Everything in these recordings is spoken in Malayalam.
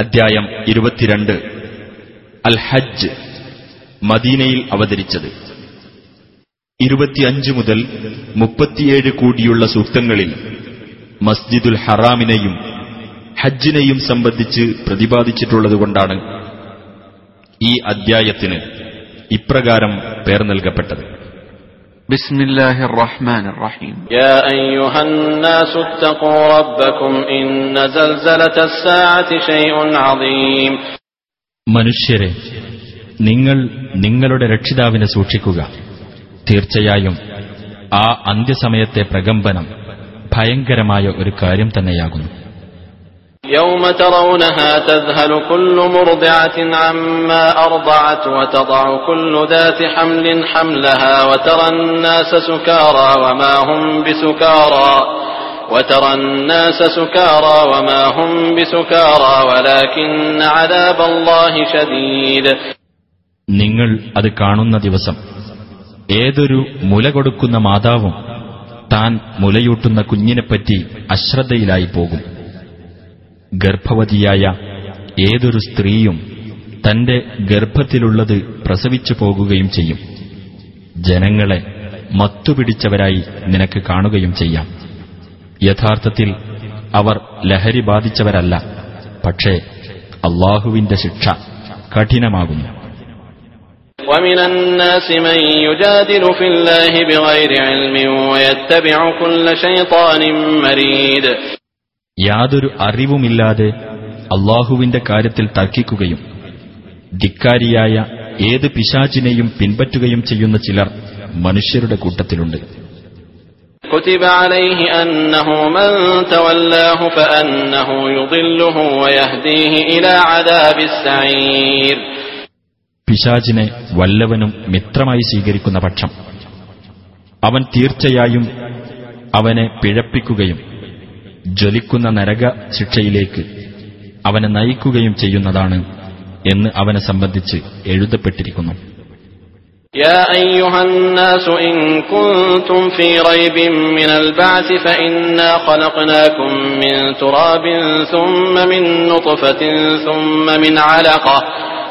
അധ്യായം ഇരുപത്തിരണ്ട്. അൽ ഹജ്ജ് മദീനയിൽ അവതരിച്ചത്. ഇരുപത്തിയഞ്ച് മുതൽ മുപ്പത്തിയേഴ് കൂടിയുള്ള സൂക്തങ്ങളിൽ മസ്ജിദുൽ ഹറാമിനെയും ഹജ്ജിനെയും സംബന്ധിച്ച് പ്രതിപാദിച്ചിട്ടുള്ളതുകൊണ്ടാണ് ഈ അദ്ധ്യായത്തിന് ഇപ്രകാരം പേർ നൽകപ്പെട്ടത്. بسم الله الرحمن الرحيم يا أيها الناس اتقوا ربكم إن زلزلة الساعة شيء عظيم മനുഷ്യരെ നിങ്ങൾ നിങ്ങളുടെ രക്ഷിതാവിനെ സൂക്ഷിക്കുക തീർച്ചയായും ആ അന്ത്യസമയത്തെ പ്രകമ്പനം ഭയങ്കരമായ ഒരു കാര്യം തന്നെയാകുന്നു يوم ترونها تذهل كل مرضعة عما أرضعت وتضع كل ذات حمل حملها وترى الناس سكارى وما هم بسكارى وترى الناس سكارى وما هم بسكارى ولكن عذاب الله شديد നിങ്ങൾ അത് കാണുന്ന ദിവസം ഏതൊരു മുല കൊടുക്കുന്ന മാതാവും താൻ മുലയൂട്ടുന്ന കുഞ്ഞിനെപ്പറ്റി അശ്രദ്ധയിലായി പോകും ഗർഭവതിയായ ഏതൊരു സ്ത്രീയും തന്റെ ഗർഭത്തിലുള്ളത് പ്രസവിച്ചു പോകുകയും ചെയ്യും ജനങ്ങളെ മത്തുപിടിച്ചവരായി നിനക്ക് കാണുകയും ചെയ്യാം യഥാർത്ഥത്തിൽ അവർ ലഹരി ബാധിച്ചവരല്ല പക്ഷേ അള്ളാഹുവിന്റെ ശിക്ഷ കഠിനമാകുന്നു ومن الناس من يجادل في الله بغير علم ويتبع كل شيطان مريد യാതൊരു അറിവുമില്ലാതെ അള്ളാഹുവിന്റെ കാര്യത്തിൽ തർക്കിക്കുകയും ധിക്കാരിയായ ഏത് പിശാചിനെയും പിൻപറ്റുകയും ചെയ്യുന്ന ചിലർ മനുഷ്യരുടെ കൂട്ടത്തിലുണ്ട് كتب عليه أنه من تولاه فأنه يضله ويهديه إلى عذاب السعير പിശാചിനെ വല്ലവനും മിത്രമായി സ്വീകരിക്കുന്ന പക്ഷം അവൻ തീർച്ചയായും അവനെ പിഴപ്പിക്കുകയും ജ്വലിക്കുന്ന നരക ശിക്ഷയിലേക്ക് അവനെ നയിക്കുകയും ചെയ്യുന്നതാണ് എന്ന് അവനെ സംബന്ധിച്ച് എഴുതപ്പെട്ടിരിക്കുന്നു يا أيها الناس إن كنتم في ريب من البعث فإنا خلقناكم من تراب ثم من نطفة ثم من علقة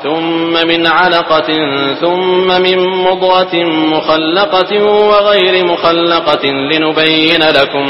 ثم من علقة ثم من مضغة مخلقة وغير مخلقة لنبين لكم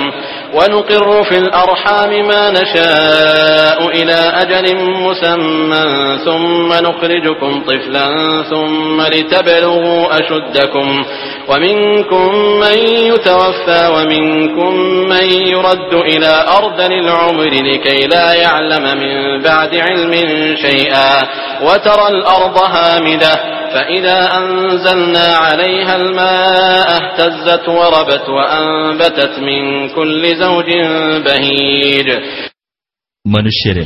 ونقر في الأرحام ما نشاء إلى أجل مسمى ثم نخرجكم طفلا ثم لتبلغوا أشدكم ومنكم من يتوفى ومنكم من يرد إلى أرذل العمر لكي لا يعلم من بعد علم شيئا وترى الأرض هامدة فإذا أنزلنا عليها الماء اهتزت وربت وأنبتت من كل زوج بهيج മനുഷ്യരെ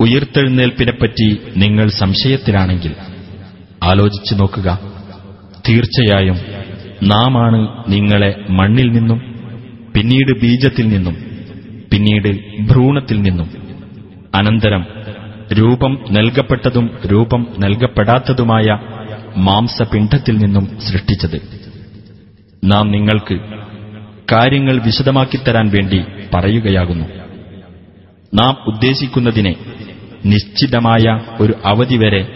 ഉയിർത്തെഴുന്നേൽപ്പിനെപ്പറ്റി നിങ്ങൾ സംശയത്തിലാണെങ്കിൽ ആലോചിച്ചു നോക്കുക തീർച്ചയായും നാമാണ് നിങ്ങളെ മണ്ണിൽ നിന്നും പിന്നീട് ബീജത്തിൽ നിന്നും പിന്നീട് ഭ്രൂണത്തിൽ നിന്നും അനന്തരം രൂപം നൽകപ്പെട്ടതും രൂപം നൽകപ്പെടാത്തതുമായ മാംസപിണ്ഡത്തിൽ നിന്നും സൃഷ്ടിച്ചത്. നാം നിങ്ങൾക്ക് കാര്യങ്ങൾ വിശദമാക്കിത്തരാൻ വേണ്ടി പറയുകയാകുന്നു. നാം ഉദ്ദേശിക്കുന്നതിനെ നിശ്ചിതമായ ഒരു അവധി വരെ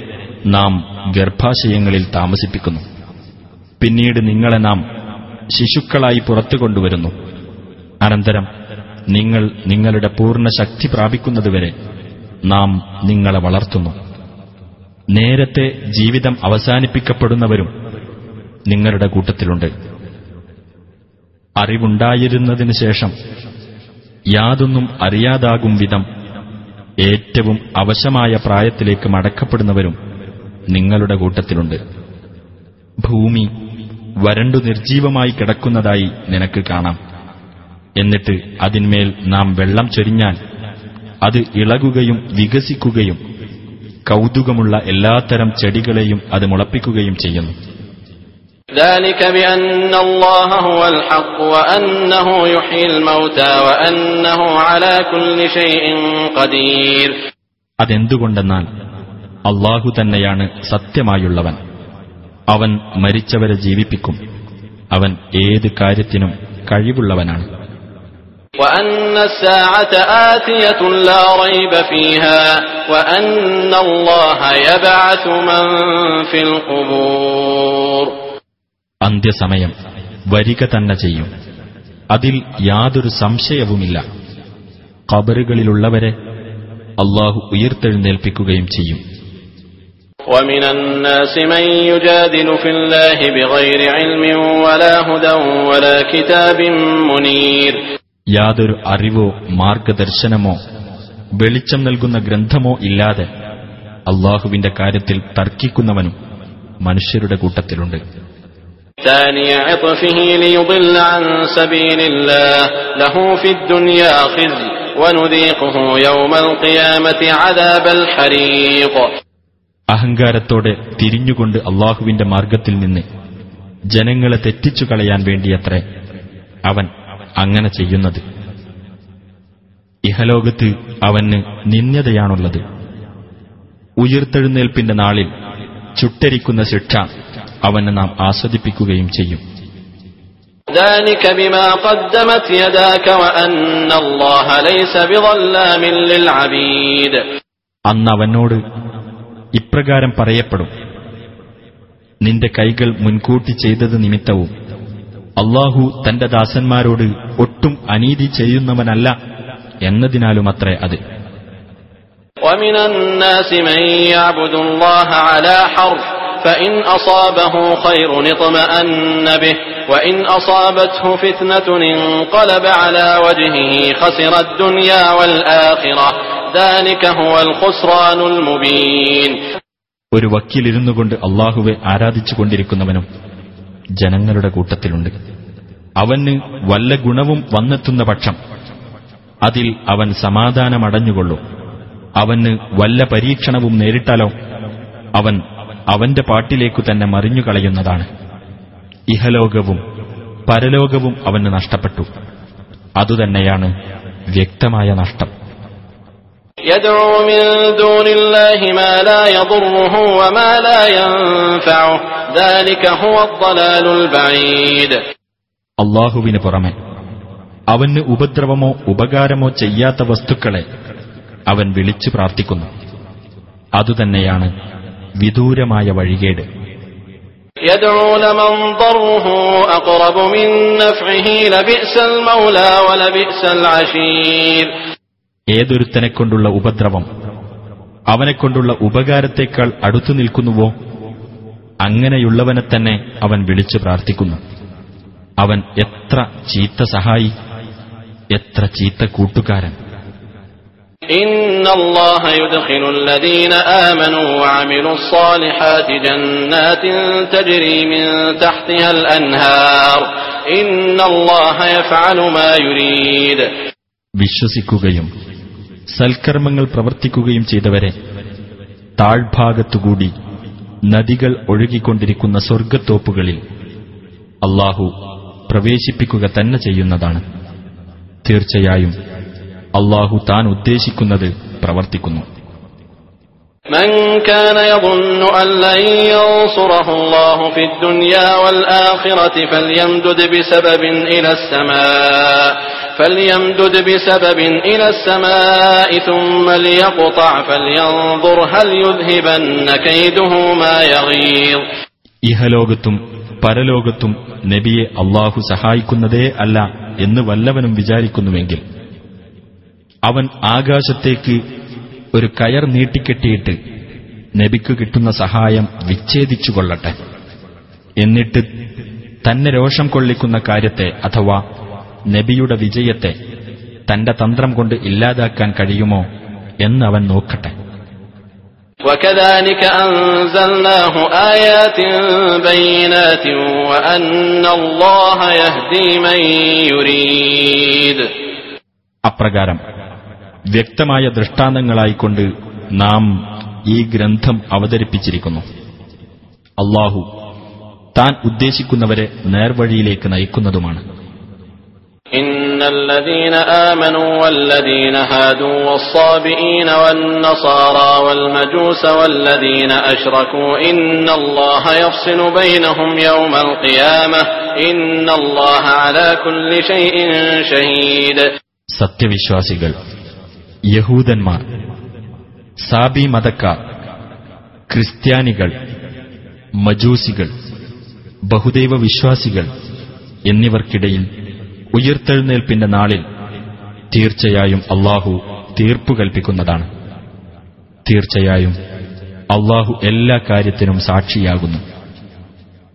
നാം ഗർഭാശയങ്ങളിൽ താമസിപ്പിക്കുന്നു. പിന്നീട് നിങ്ങളെ നാം ശിശുക്കളായി പുറത്തു കൊണ്ടുവരുന്നു. അനന്തരം നിങ്ങൾ നിങ്ങളുടെ പൂർണ ശക്തി പ്രാപിക്കുന്നതുവരെ നാം നിങ്ങളെ വളർത്തുന്നു. നേരത്തെ ജീവിതം അവസാനിപ്പിക്കപ്പെടുന്നവരും നിങ്ങളുടെ കൂട്ടത്തിലുണ്ട്. അറിവുണ്ടായിരുന്നതിനു ശേഷം യാതൊന്നും അറിയാതാകും വിധം ഏറ്റവും അവശമായ പ്രായത്തിലേക്ക് മടക്കപ്പെടുന്നവരും നിങ്ങളുടെ കൂട്ടത്തിലുണ്ട്. ഭൂമി വരണ്ടു നിർജീവമായി കിടക്കുന്നതായി നിനക്ക് കാണാം. എന്നിട്ട് അതിന്മേൽ നാം വെള്ളം ചൊരിഞ്ഞാൽ അത് ഇളകുകയും വികസിക്കുകയും കൗതുകമുള്ള എല്ലാത്തരം ചെടികളെയും അത് മുളപ്പിക്കുകയും ചെയ്യുന്നു. അതെന്തുകൊണ്ടെന്നാൽ അള്ളാഹു തന്നെയാണ് സത്യമായുള്ളവൻ. അവൻ മരിച്ചവരെ ജീവിപ്പിക്കും. അവൻ ഏത് കാര്യത്തിനും കഴിവുള്ളവനാണ്. وأن الساعة آتية لا ريب فيها وأن الله يبعث من في القبور അന്ത്യസമയം വരിക തന്നെ ചെയ്യും അതിൽ യാതൊരു സംശയവുമില്ല ഖബറുകളിലുള്ളവരെ അള്ളാഹു ഉയർത്തെഴുന്നേൽപ്പിക്കുകയും ചെയ്യും ومن الناس من يجادل في الله بغير علم ولا هدى ولا كتاب منير യാതൊരു അറിവോ മാർഗദർശനമോ വെളിച്ചം നൽകുന്ന ഗ്രന്ഥമോ ഇല്ലാതെ അള്ളാഹുവിന്റെ കാര്യത്തിൽ തർക്കിക്കുന്നവനും മനുഷ്യരുടെ കൂട്ടത്തിലുണ്ട് ثاني عطفه ليضل عن سبيل الله له في الدنيا خزي ونذيقه يوم القيامة عذاب الحريق അഹങ്കാരത്തോടെ തിരിഞ്ഞുകൊണ്ട് അള്ളാഹുവിന്റെ മാർഗത്തിൽ നിന്ന് ജനങ്ങളെ തെറ്റിച്ചു കളയാൻ വേണ്ടിയത്രേ അവൻ അങ്ങനെ ചെയ്യുന്നത്. ഇഹലോകത്ത് അവന് നിന്ദതയാണുള്ളത് ഉയർത്തെഴുന്നേൽപ്പിന്റെ നാളിൽ ചുട്ടരിക്കുന്ന ശിക്ഷ അവന് നാം ആസ്വദിപ്പിക്കുകയും ചെയ്യും. അന്ന് അവനോട് ഇപ്രകാരം പറയപ്പെടും. നിന്റെ കൈകൾ മുൻകൂട്ടി ചെയ്തത് നിമിത്തവും അള്ളാഹു തന്റെ ദാസന്മാരോട് ഒട്ടും അനീതി ചെയ്യുന്നവനല്ല എന്നതിനാലുമത്രേ അത് ومن الناس من يعبد الله على حرف فإن أصابه خير اطمأن به وإن أصابته فتنة انقلب على وجهه خسر الدنيا والآخرة ذلك هو الخسران المبين ഒരു വക്കീലിരുന്നു കൊണ്ട് അള്ളാഹുവെ ആരാധിച്ചുകൊണ്ടിരിക്കുന്നവനും ജനങ്ങളുടെ കൂട്ടത്തിലുണ്ട് അവന് വല്ല ഗുണവും വന്നെത്തുന്ന പക്ഷം അതിൽ അവൻ സമാധാനമടഞ്ഞുകൊള്ളും അവന് വല്ല പരീക്ഷണവും നേരിട്ടാലോ അവൻ അവന്റെ പാട്ടിലേക്കു തന്നെ മറിഞ്ഞുകളയുന്നതാണ് ഇഹലോകവും പരലോകവും അവന് നഷ്ടപ്പെട്ടു അതുതന്നെയാണ് വ്യക്തമായ നഷ്ടം يدعو من دون الله ما لا يضره وما لا ينفعه അള്ളാഹുവിന് പുറമെ അവന് ഉപദ്രവമോ ഉപകാരമോ ചെയ്യാത്ത വസ്തുക്കളെ അവൻ വിളിച്ചു പ്രാർത്ഥിക്കുന്നു. അതുതന്നെയാണ് വിദൂരമായ വഴികേട്. ഏതൊരുത്തനെ കൊണ്ടുള്ള ഉപദ്രവം അവനെക്കൊണ്ടുള്ള ഉപകാരത്തെക്കാൾ അടുത്തു നിൽക്കുന്നുവോ? അങ്ങനെയുള്ളവനെ തന്നെ അവൻ വിളിച്ചു പ്രാർത്ഥിക്കുന്നു അവൻ എത്ര ചീത്ത സഹായി എത്ര ചീത്ത കൂട്ടുകാരൻ إن الله يدخل الذين آمنوا وعملوا الصالحات جنات تجري من تحتها الأنهار إن الله يفعل ما يريد വിശ്വസിക്കുകയും സൽക്കർമ്മങ്ങൾ പ്രവർത്തിക്കുകയും ചെയ്തവരെ താഴ്ഭാഗത്തുകൂടി നദികൾ ഒഴുകിക്കൊണ്ടിരിക്കുന്ന സ്വർഗത്തോപ്പുകളിൽ അള്ളാഹു പ്രവേശിപ്പിക്കുക തന്നെ ചെയ്യുന്നതാണ്. തീർച്ചയായും അള്ളാഹു താൻ ഉദ്ദേശിക്കുന്നത് പ്രവർത്തിക്കുന്നു. من كان يظن أن لن ينصره الله في الدنيا والآخرة فليمدد بسبب إلى السماء فليمدد بسبب إلى السماء ثم ليقطع فلينظر هل يذهبن كيده ما يغيظ ഇഹലോകത്തും പരലോകത്തും നബിയെ അള്ളാഹു സഹായിക്കുന്നതേ അല്ല എന്ന് വല്ലവനും വിചാരിക്കുന്നുവെങ്കിൽ അവൻ ആകാശത്തേക്ക് ഒരു കയർ നീട്ടിക്കെട്ടിയിട്ട് നബിക്ക് കിട്ടുന്ന സഹായം വിച്ഛേദിച്ചുകൊള്ളട്ടെ എന്നിട്ട് തന്നെ രോഷം കൊള്ളിക്കുന്ന കാര്യത്തെ അഥവാ നബിയുടെ വിജയത്തെ തന്റെ തന്ത്രം കൊണ്ട് ഇല്ലാതാക്കാൻ കഴിയുമോ എന്നവൻ നോക്കട്ടെ وكذلك أنزلناه آيات بينات وأن الله يهدي من يريد അപ്രകാരം വ്യക്തമായ ദൃഷ്ടാന്തങ്ങളായിക്കൊണ്ട് നാം ഈ ഗ്രന്ഥം അവതരിപ്പിച്ചിരിക്കുന്നു അള്ളാഹു താൻ ഉദ്ദേശിക്കുന്നവരെ നേർവഴിയിലേക്ക് നയിക്കുന്നതുമാണ് إن الذين آمنوا والذين هادوا والصابئين والنصارى والمجوس والذين أشركوا إن الله يفصل بينهم يوم القيامة إن الله على كل شيء شهيد സത്യവിശ്വാസികൾ യഹൂദന്മാർ സാബി മതക്കാർ ക്രിസ്ത്യാനികൾ മജൂസികൾ ബഹുദൈവ വിശ്വാസികൾ എന്നിവർക്കിടയിൽ ഉയർത്തെഴുന്നേൽപ്പിന്റെ നാളിൽ തീർച്ചയായും അള്ളാഹു തീർപ്പു കൽപ്പിക്കുന്നതാണ്. തീർച്ചയായും അള്ളാഹു എല്ലാ കാര്യത്തിനും സാക്ഷിയാകുന്നു.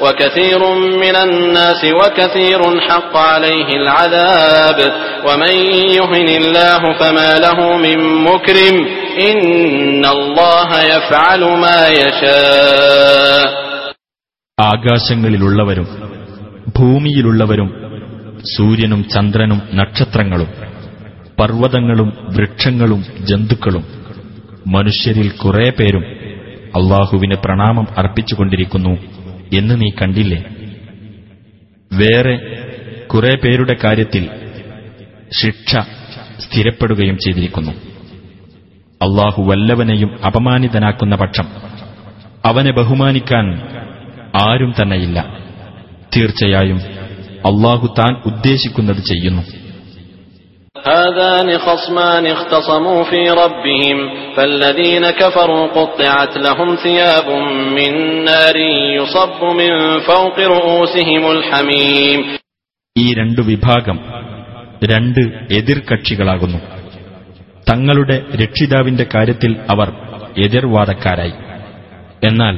وكثير من الناس وكثير حق عليه العذاب ومن يهن الله فما له من مكرم إن الله يفعل ما يشاء ആകാശങ്ങളിലുള്ളവരും ഭൂമിയിലുള്ളവരും സൂര്യനും ചന്ദ്രനും നക്ഷത്രങ്ങളും പർവ്വതങ്ങളും വൃക്ഷങ്ങളും ജന്തുക്കളും മനുഷ്യരിൽ കുറെ പേരും അള്ളാഹുവിന് പ്രണാമം അർപ്പിച്ചുകൊണ്ടിരിക്കുന്നു എന്ന് നീ കണ്ടില്ലേ? വേറെ കുറെ പേരുടെ കാര്യത്തിൽ ശിക്ഷ സ്ഥിരപ്പെടുകയും ചെയ്തിരിക്കുന്നു. അള്ളാഹു വല്ലവനെയും അപമാനിതനാക്കുന്ന പക്ഷം അവനെ ബഹുമാനിക്കാൻ ആരും തന്നെയില്ല. തീർച്ചയായും അള്ളാഹു താൻ ഉദ്ദേശിക്കുന്നത് ചെയ്യുന്നു. هذان خصمان اختصموا في ربهم فالذين كفروا قطعت لهم ثياب من نار يصب من فوق رؤوسهم الحميم ഈ രണ്ടു വിഭാഗം രണ്ട് എതിർകക്ഷികളാകുന്നു തങ്ങളുടെ രക്ഷിതാവിന്റെ കാര്യത്തിൽ അവർ എതിർവാദക്കാരായി എന്നാൽ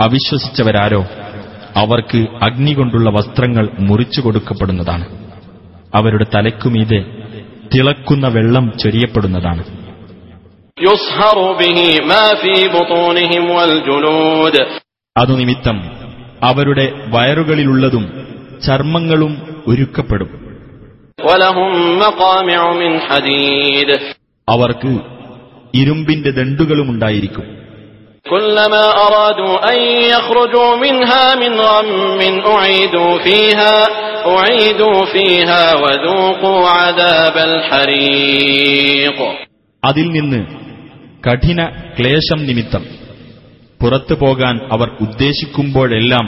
അവിശ്വസിച്ചവരാരോ അവർക്ക് അഗ്നി കൊണ്ടുള്ള വസ്ത്രങ്ങൾ മുറിച്ചു കൊടുക്കപ്പെടുന്നതാണ് അവരുടെ തലയ്ക്കുമീതെ തിളക്കുന്ന വെള്ളം ചൊരിയപ്പെടുന്നതാണ്. അതുനിമിത്തം അവരുടെ വയറുകളിലുള്ളതും ചർമ്മങ്ങളും ഒരുക്കപ്പെടും. അവർക്ക് ഇരുമ്പിന്റെ ദണ്ടുകളുമുണ്ടായിരിക്കും. كلما أرادوا أن يخرجوا منها من غم أعيدوا فيها أعيدوا فيها وذوقوا عذاب الحريق അതിൽ നിന്ന് കഠിന ക്ലേശം നിമിത്തം പുറത്തു പോകാൻ അവർ ഉദ്ദേശിക്കുമ്പോഴെല്ലാം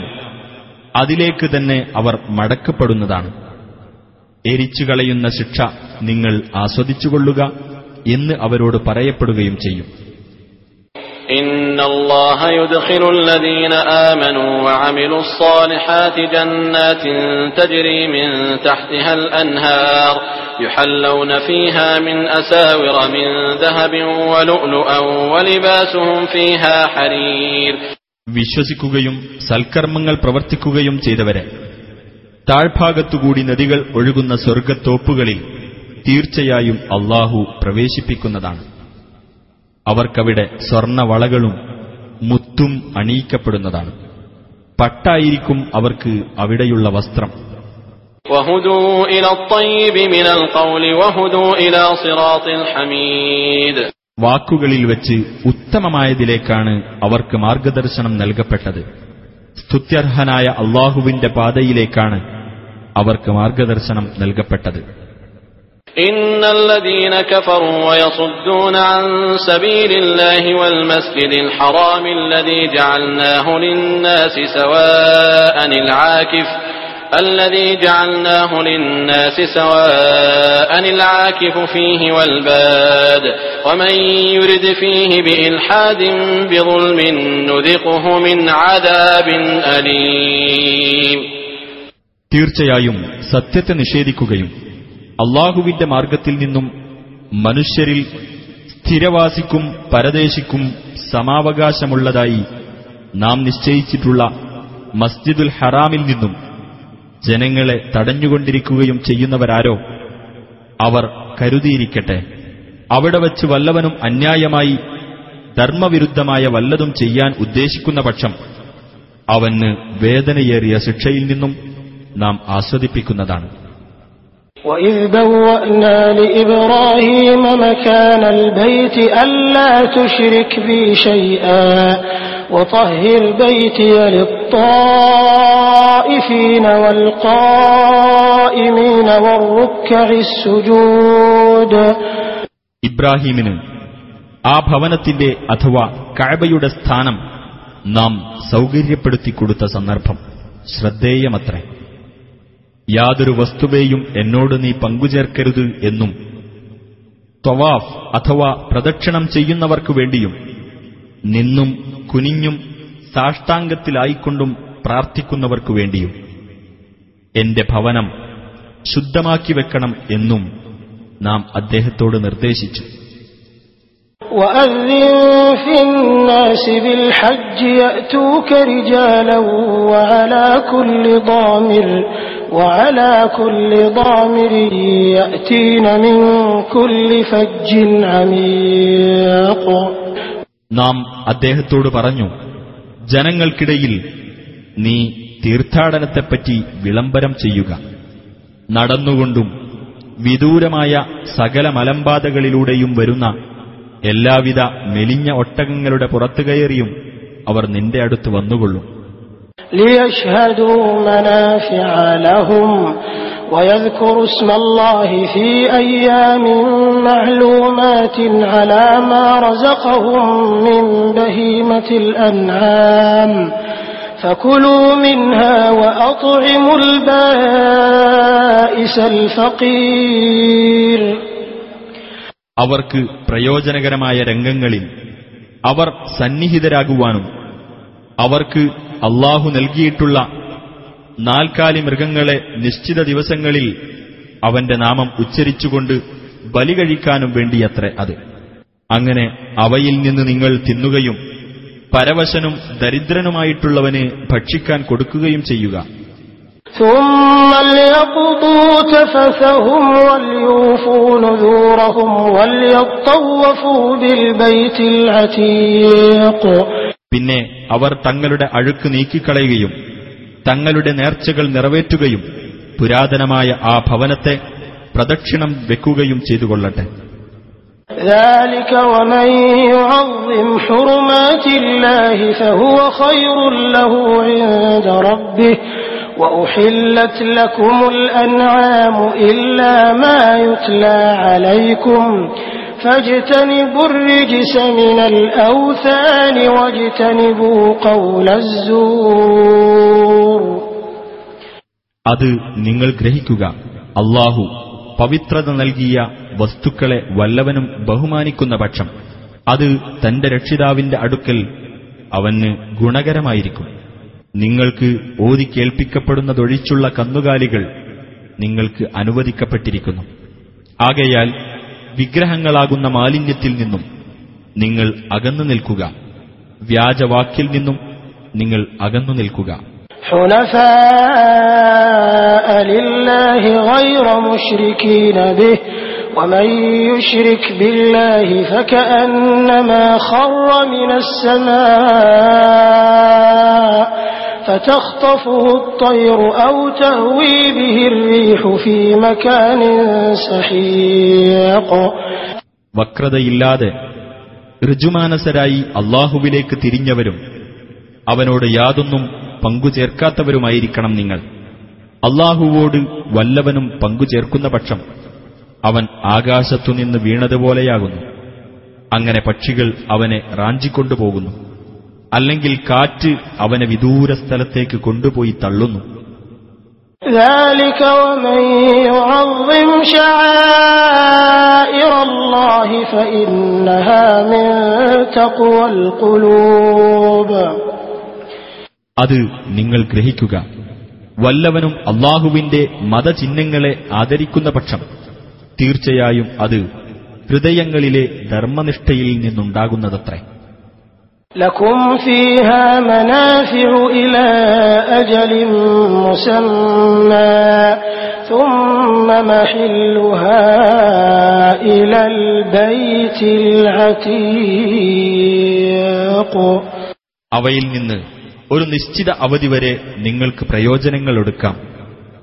അതിലേക്ക് തന്നെ അവർ മടക്കപ്പെടുന്നതാണ് എരിച്ചുകളയുന്ന ശിക്ഷ നിങ്ങൾ ആസ്വദിച്ചുകൊള്ളുക എന്ന് അവരോട് പറയപ്പെടുകയും ചെയ്യും إن الله يدخل الذين آمنوا وعملوا الصالحات جنات تجري من تحتها الأنهار يحلون فيها من أساور من ذهب ولؤلؤا ولباسهم فيها حرير വിശ്വസിക്കുകയും സൽക്കർമ്മങ്ങൾ പ്രവർത്തിക്കുകയും ചെയ്തവരെ താഴ്ഭാഗത്തുകൂടി നദികൾ ഒഴുകുന്ന സ്വർഗത്തോപ്പുകളിൽ തീർച്ചയായും അള്ളാഹു പ്രവേശിപ്പിക്കുന്നതാണ് അവർക്കവിടെ സ്വർണവളകളും മുത്തും അണിയിക്കപ്പെടുന്നതാണ്. പട്ടായിരിക്കും അവർക്ക് അവിടെയുള്ള വസ്ത്രം. വാക്കുകളിൽ വെച്ച് ഉത്തമമായതിലേക്കാണ് അവർക്ക് മാർഗദർശനം നൽകപ്പെട്ടത്. സ്തുത്യർഹനായ അള്ളാഹുവിന്റെ പാതയിലേക്കാണ് അവർക്ക് മാർഗദർശനം നൽകപ്പെട്ടത്. إن الذين كفروا ويصدون عن سبيل الله والمسجد الحرام الذي جعلناه للناس سواء العاكف الذي جعلناه للناس سواء العاكف فيه والباد ومن يرد فيه بإلحاد بظلم نذقه من عذاب أليم തീർച്ചയായും സത്യത്തെ നിഷേധിക്കുകയും അള്ളാഹുവിന്റെ മാർഗത്തിൽ നിന്നും മനുഷ്യരിൽ സ്ഥിരവാസിക്കും പരദേശിക്കും സമാവകാശമുള്ളതായി നാം നിശ്ചയിച്ചിട്ടുള്ള മസ്ജിദുൽ ഹറാമിൽ നിന്നും ജനങ്ങളെ തടഞ്ഞുകൊണ്ടിരിക്കുകയും ചെയ്യുന്നവരാരോ? അവർ കരുതിയിരിക്കട്ടെ. അവിടെ വച്ച് വല്ലവനും അന്യായമായി ധർമ്മവിരുദ്ധമായ വല്ലതും ചെയ്യാൻ ഉദ്ദേശിക്കുന്ന പക്ഷം അവന് വേദനയേറിയ ശിക്ഷയിൽ നിന്നും നാം ആസ്വദിപ്പിക്കുന്നതാണ്. وإذ بوأنا لإبراهيم مكان البيت ألا تشرك بي شيئا وطهر بيتي للطائفين والقائمين والركع السجود ഇബ്രാഹീമിന് ആ ഭവനത്തിന്റെ അഥവാ കഴബയുടെ സ്ഥാനം നാം സൗകര്യപ്പെടുത്തി കൊടുത്ത സന്ദർഭം ശ്രദ്ധേയമത്രേ യാതൊരു വസ്തുവേയും എന്നോട് നീ പങ്കുചേർക്കരുത് എന്നും ത്വവാഫ് അഥവാ പ്രദക്ഷിണം ചെയ്യുന്നവർക്കു വേണ്ടിയും നിന്നും കുനിഞ്ഞും സാഷ്ടാംഗത്തിലായിക്കൊണ്ടും പ്രാർത്ഥിക്കുന്നവർക്കു വേണ്ടിയും എന്റെ ഭവനം ശുദ്ധമാക്കി വെക്കണം എന്നും നാം അദ്ദേഹത്തോട് നിർദ്ദേശിച്ചു. ൂക്കരിജാലവും في الناس بالحج يأتوك رجالا وعلى كل ضامر وعلى كل ضامر يأتين من كل فج عميق നാം അദ്ദേഹത്തോട് പറഞ്ഞു ജനങ്ങൾക്കിടയിൽ നീ തീർത്ഥാടനത്തെപ്പറ്റി വിളംബരം ചെയ്യുക നടന്നുകൊണ്ടും വിദൂരമായ സകല മലമ്പാതകളിലൂടെയും വരുന്ന എല്ലാവിധ മെലിഞ്ഞ ഒട്ടകങ്ങളുടെ പുറത്തു കയറിയും അവർ നിന്റെ അടുത്ത് വന്നുകൊള്ളും ليشهدوا منافع لهم ويذكروا اسم الله في أيام معلومات على ما رزقهم من بهيمة الأنعام فكلوا منها وأطعموا البائس الفقير അവർക്ക് പ്രയോജനകരമായ രംഗങ്ങളിൽ അവർ സന്നിഹിതരാകുവാനും അവർക്ക് അള്ളാഹു നൽകിയിട്ടുള്ള നാൽക്കാലി മൃഗങ്ങളെ നിശ്ചിത ദിവസങ്ങളിൽ അവന്റെ നാമം ഉച്ചരിച്ചുകൊണ്ട് ബലി കഴിക്കാനും വേണ്ടിയത്രേ അത്. അങ്ങനെ അവയിൽ നിന്ന് നിങ്ങൾ തിന്നുകയും പരവശനും ദരിദ്രനുമായിട്ടുള്ളവന് ഭക്ഷിക്കാൻ കൊടുക്കുകയും ചെയ്യുക. ليقضوا تفثهم وليوفوا نذورهم وليطوفوا بالبيت العتيق പിന്നെ അവർ തങ്ങളുടെ അഴുക്ക് നീക്കിക്കളയുകയും തങ്ങളുടെ നേർച്ചകൾ നിറവേറ്റുകയും പുരാതനമായ ആ ഭവനത്തെ പ്രദക്ഷിണം വെക്കുകയും ചെയ്തുകൊള്ളട്ടെ ذلك ومن يعظم حرمات الله فهو خير له عند ربه وأحلت لكم الأنعام إلا ما يتلى عليكم فاجتنبوا الرجس من الأوثان واجتنبوا قول الزور അത് നിങ്ങൾ ഗ്രഹിക്കുക അള്ളാഹു പവിത്രത നൽകിയ വസ്തുക്കളെ വല്ലവനും ബഹുമാനിക്കുന്ന പക്ഷം അത് തന്റെ രക്ഷിതാവിന്റെ അടുക്കൽ അവന് ഗുണകരമായിരിക്കും നിങ്ങൾക്ക് ഓതി കേൾപ്പിക്കപ്പെടുന്നതൊഴിച്ചുള്ള കന്നുകാലികൾ നിങ്ങൾക്ക് അനുവദിക്കപ്പെട്ടിരിക്കുന്നു ആകയാൽ വിഗ്രഹങ്ങളാകുന്ന മാലിന്യത്തിൽ നിന്നും നിങ്ങൾ അകന്നു നിൽക്കുക വ്യാജവാക്കിൽ നിന്നും നിങ്ങൾ അകന്നു നിൽക്കുക حنفاء لله غير مشركين به ومن يشرك بالله فكأنما خر من السماء فتخطفه الطير أو تهوي به الريح في مكان سحيق വക്രതയില്ലാതെ ഋജുമാനസരായി അള്ളാഹുവിലേക്ക് തിരിഞ്ഞവരും അവനോട് യാതൊന്നും പങ്കുചേർക്കാത്തവരുമായിരിക്കണം നിങ്ങൾ അള്ളാഹുവോട് വല്ലവനും പങ്കുചേർക്കുന്ന പക്ഷം അവൻ ആകാശത്തുനിന്ന് വീണതുപോലെയാകുന്നു അങ്ങനെ പക്ഷികൾ അവനെ റാഞ്ചിക്കൊണ്ടുപോകുന്നു അല്ലെങ്കിൽ കാറ്റ് അവനെ വിദൂര സ്ഥലത്തേക്ക് കൊണ്ടുപോയി തള്ളുന്നു. അത് നിങ്ങൾ ഗ്രഹിക്കുക. വല്ലവനും അള്ളാഹുവിന്റെ മതചിഹ്നങ്ങളെ ആദരിക്കുന്ന പക്ഷം തീർച്ചയായും അത് ഹൃദയങ്ങളിലെ ധർമ്മനിഷ്ഠയിൽ നിന്നുണ്ടാകുന്നതത്രേ. لكم فيها منافع إلى أجل مسمى ثم محلها إلى البيت العتيق അവയിൽ നിന്ന് ഒരു നിശ്ചിത അവധി വരെ നിങ്ങൾക്ക് പ്രയോജനങ്ങൾ എടുക്കാം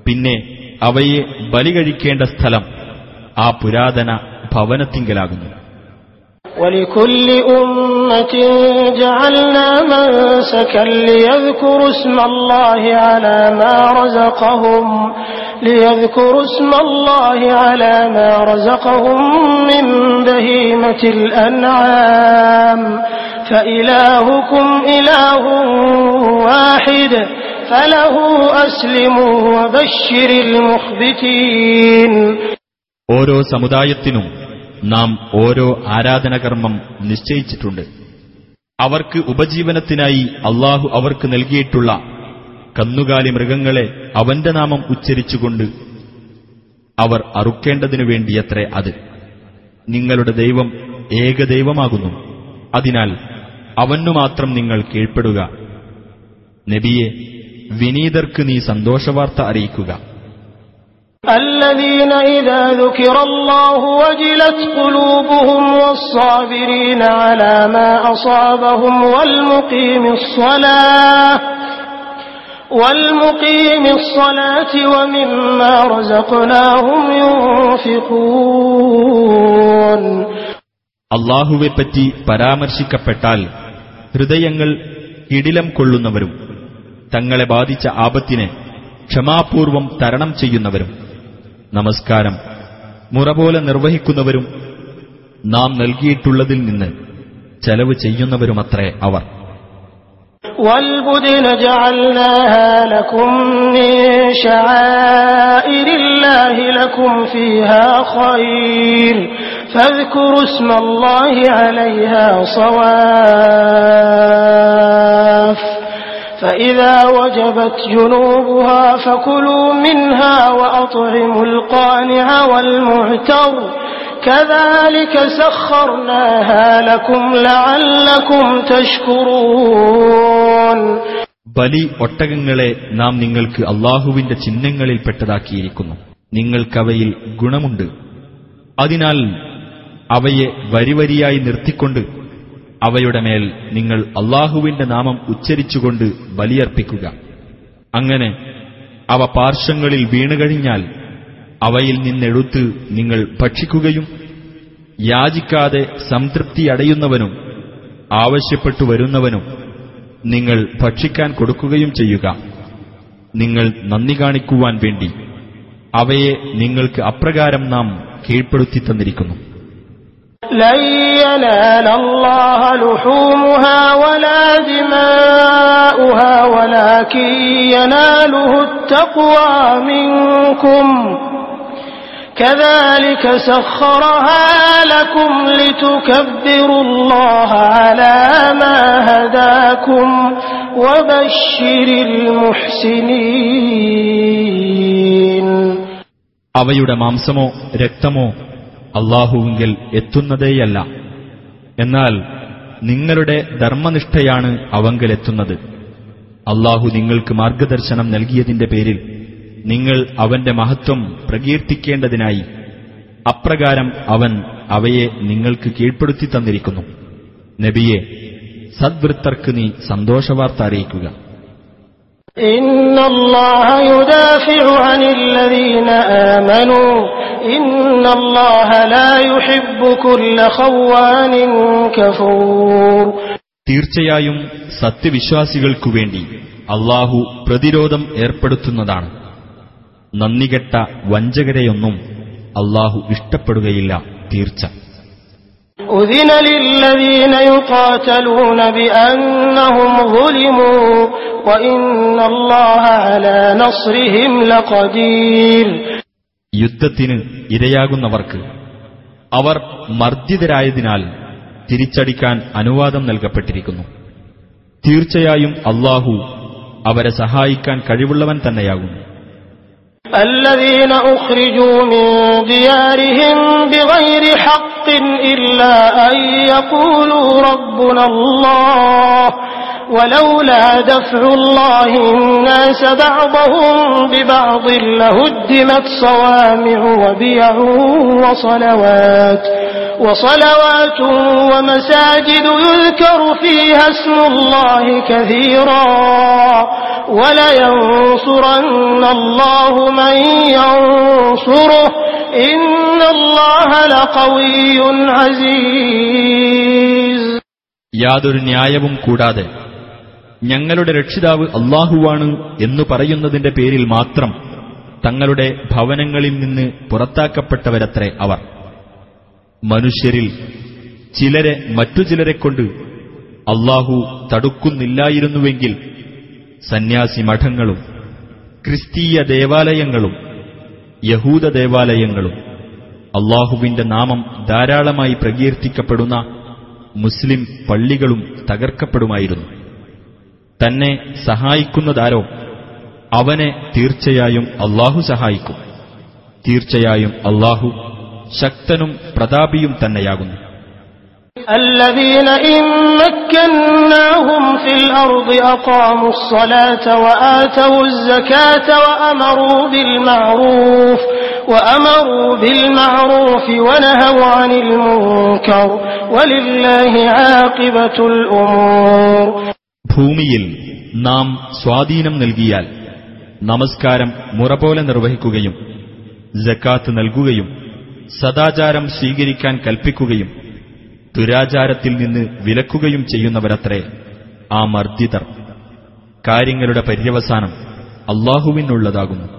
പിന്നെ അവയെ ബലി കഴിക്കേണ്ട സ്ഥലം ആ പുരാതന ഭവനത്തിങ്കലാകുന്നു ولكل أمة جعلنا منسكا ليذكروا اسم الله على ما رزقهم ليذكروا اسم الله على ما رزقهم من بهيمة الأنعام فإلهكم إله واحد فله أسلموا وبشر المخبتين ഓരോ സമുദായത്തിനും നാം ഓരോ ആരാധനകർമ്മം നിശ്ചയിച്ചിട്ടുണ്ട് അവർക്ക് ഉപജീവനത്തിനായി അള്ളാഹു അവർക്ക് നൽകിയിട്ടുള്ള കന്നുകാലി മൃഗങ്ങളെ അവന്റെ നാമം ഉച്ചരിച്ചുകൊണ്ട് അവർ അറുക്കേണ്ടതിനു വേണ്ടിയത്രേ അത്. നിങ്ങളുടെ ദൈവം ഏകദൈവമാകുന്നു അതിനാൽ അവനു മാത്രം നിങ്ങൾ കീഴ്പ്പെടുക നബിയെ വിനീതർക്ക് നീ സന്തോഷവാർത്ത അറിയിക്കുക. الذين إذا ذكر الله وجلت قلوبهم والصابرين على ما أصابهم والمقيم الصلاة والمقيم الصلاة ومما رزقناهم ينفقون അള്ളാഹുവെപ്പറ്റി പരാമർശിക്കപ്പെട്ടാൽ ഹൃദയങ്ങൾ ഇടിലം കൊള്ളുന്നവരും തങ്ങളെ ബാധിച്ച ആപത്തിനെ ക്ഷമാപൂർവം തരണം ചെയ്യുന്നവരും നമസ്കാരം മുറപോലെ നിർവഹിക്കുന്നവരും നാം നൽകിയിട്ടുള്ളതിൽ നിന്ന് ചെലവ് ചെയ്യുന്നവരുമത്രേ അവർ والبدن جعلناها لكم من شعائر الله لكم فيها خير فاذكروا اسم الله عليها صواف فإذا وجبت جنوبها فكلوا منها وأطعموا القانع والمعتر كذلك سخرناها لكم لعلكم تشكرون ബലി ഒട്ടകങ്ങളെ നാം നിങ്ങൾക്ക് അള്ളാഹുവിന്റെ ചിഹ്നങ്ങളിൽപ്പെട്ടതാക്കിയിരിക്കുന്നു നിങ്ങൾക്കവയിൽ ഗുണമുണ്ട് അതിനാൽ അവയെ വരിവരിയായി നിർത്തിക്കൊണ്ട് അവയുടെ മേൽ നിങ്ങൾ അള്ളാഹുവിന്റെ നാമം ഉച്ചരിച്ചുകൊണ്ട് ബലിയർപ്പിക്കുക. അങ്ങനെ അവ പാർശ്വങ്ങളിൽ വീണുകഴിഞ്ഞാൽ അവയിൽ നിന്നെടുത്ത് നിങ്ങൾ ഭക്ഷിക്കുകയും യാചിക്കാതെ സംതൃപ്തിയടയുന്നവനും ആവശ്യപ്പെട്ടു വരുന്നവനും നിങ്ങൾ ഭക്ഷിക്കാൻ കൊടുക്കുകയും ചെയ്യുക. നിങ്ങൾ നന്ദി കാണിക്കുവാൻ വേണ്ടി അവയെ നിങ്ങൾക്ക് അപ്രകാരം നാം കീഴ്പ്പെടുത്തി തന്നിരിക്കുന്നു. لن ينال الله لحومها ولا دماؤها ولكن يناله التقوى منكم كذلك سخرها لكم لتكبروا الله على ما هداكم وبشر المحسنين അവയുടെ മാംസമോ രക്തമോ അള്ളാഹുവിങ്കിൽ എത്തുന്നതേയല്ല. എന്നാൽ നിങ്ങളുടെ ധർമ്മനിഷ്ഠയാണ് അവങ്കിലെത്തുന്നത് അള്ളാഹു നിങ്ങൾക്ക് മാർഗദർശനം നൽകിയതിന്റെ പേരിൽ നിങ്ങൾ അവന്റെ മഹത്വം പ്രകീർത്തിക്കേണ്ടതിനായി അപ്രകാരം അവൻ അവയെ നിങ്ങൾക്ക് കീഴ്പ്പെടുത്തി തന്നിരിക്കുന്നു. നബിയെ സദ്വൃത്തർക്ക് നീ സന്തോഷവാർത്ത അറിയിക്കുക. ഇന്നല്ലാഹ യുദാഫിഉ അനില്ലദീന ആമനൂ الذين آمنوا إن الله لا يحب كل خوان كفور തീർച്ചയായും സത്യവിശ്വാസികൾക്കു വേണ്ടി അള്ളാഹു പ്രതിരോധം ഏർപ്പെടുത്തുന്നതാണ് നന്ദികെട്ട വഞ്ചകരെയൊന്നും അള്ളാഹു ഇഷ്ടപ്പെടുകയില്ല തീർച്ച أذن للذين يقاتلون بأنهم ظلموا وإن الله على نصرهم لقدير യുദ്ധത്തിന് ഇരയാകുന്നവർക്ക് അവർ മർദ്ദിതരായതിനാൽ തിരിച്ചടിക്കാൻ അനുവാദം നൽകപ്പെട്ടിരിക്കുന്നു തീർച്ചയായും അള്ളാഹു അവരെ സഹായിക്കാൻ കഴിവുള്ളവൻ തന്നെയാകുന്നു الذين أخرجوا من ديارهم بغير حق إلا أن يقولوا ربنا الله ولولا دفع الله الناس بعضهم ببعض لهدمت صوامع وبيع وصلوات وصلوات ومساجد يذكر فيها اسم الله كثيرا ولينصرن الله من ينصره إن الله لقوي عزيز യാതൊരു ന്യായവും കൂടാതെ ഞങ്ങളുടെ രക്ഷിതാവ് അള്ളാഹുവാണ് എന്നു പറയുന്നതിന്റെ പേരിൽ മാത്രം തങ്ങളുടെ ഭവനങ്ങളിൽ നിന്ന് പുറത്താക്കപ്പെട്ടവരത്രേ അവർ. മനുഷ്യരിൽ ചിലരെ മറ്റു ചിലരെ കൊണ്ട് അള്ളാഹു തടുക്കുന്നില്ലായിരുന്നുവെങ്കിൽ സന്യാസി മഠങ്ങളും ക്രിസ്തീയ ദേവാലയങ്ങളും യഹൂദ ദേവാലയങ്ങളും അള്ളാഹുവിന്റെ നാമം ധാരാളമായി പ്രകീർത്തിക്കപ്പെടുന്ന മുസ്ലിം പള്ളികളും തകർക്കപ്പെടുമായിരുന്നു. തന്നെ സഹായിക്കുന്നതാരോ അവനെ തീർച്ചയായും അള്ളാഹു സഹായിക്കും തീർച്ചയായും അള്ളാഹു ശക്തനും പ്രതാപിയും തന്നെയാകുന്നു الذين إن مكناهم في الأرض أقاموا الصلاة وآتوا الزكاة وأمروا بالمعروف وأمروا بالمعروف ونهوا عن المنكر ولله عاقبة الأمور ഭൂമിയിൽ നാം സ്വാധീനം നൽകിയാൽ നമസ്കാരം മുറപോലെ നിർവഹിക്കുകയും ജക്കാത്ത് നൽകുകയും സദാചാരം സ്വീകരിക്കാൻ കൽപ്പിക്കുകയും ദുരാചാരത്തിൽ നിന്ന് വിലക്കുകയും ചെയ്യുന്നവരത്രേ ആ മർദ്ദിതർ. കാര്യങ്ങളുടെ പര്യവസാനം അള്ളാഹുവിനുള്ളതാകുന്നു.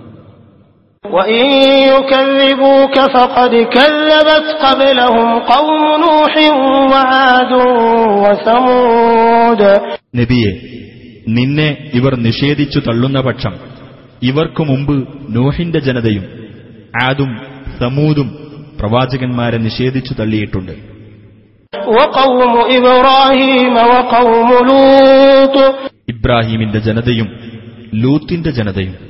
നബിയെ നിന്നെ ഇവർ നിഷേധിച്ചു തള്ളുന്ന പക്ഷം ഇവർക്കു മുമ്പ് നോഹിന്റെ ജനതയും ആദും സമൂദും പ്രവാചകന്മാരെ നിഷേധിച്ചു തള്ളിയിട്ടുണ്ട്. ഇബ്രാഹീമിന്റെ ജനതയും ലൂത്തിന്റെ ജനതയും.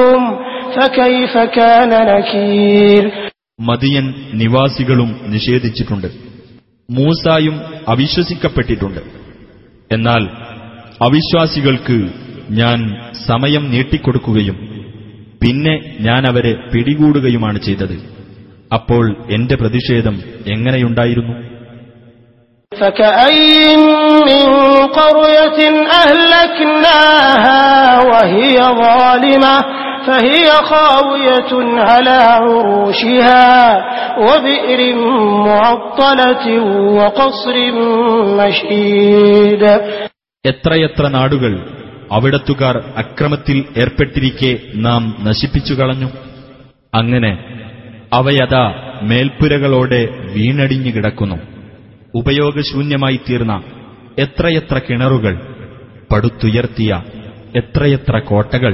മൂസ മദിയൻ നിവാസികളും നിഷേധിച്ചിട്ടുണ്ട്. മൂസായും അവിശ്വസിക്കപ്പെട്ടിട്ടുണ്ട്. എന്നാൽ അവിശ്വാസികൾക്ക് ഞാൻ സമയം നീട്ടിക്കൊടുക്കുകയും പിന്നെ ഞാൻ അവരെ പിടികൂടുകയുമാണ് ചെയ്തത്. അപ്പോൾ എന്റെ പ്രതിഷേധം എങ്ങനെയുണ്ടായിരുന്നു? ഫകഅയ്യിൻ من قرية أهلكناها وهي ظالمة فهي خاوية على عروشها وبئر معطلة وقصر مشيد എത്രയെത്ര നാടുകൾ അവിടത്തുകാർ അക്രമത്തിൽ ഏർപ്പെട്ടിരിക്കെ നാം നശിപ്പിച്ചു കളഞ്ഞു അങ്ങനെ അവയതാ മേൽപ്പുരകളോടെ വീണടിഞ്ഞു കിടക്കുന്നു ഉപയോഗശൂന്യമായി തീർന്ന എത്രയെത്ര കിണറുകൾ പടുത്തുയർത്തിയ എത്രയെത്ര കോട്ടകൾ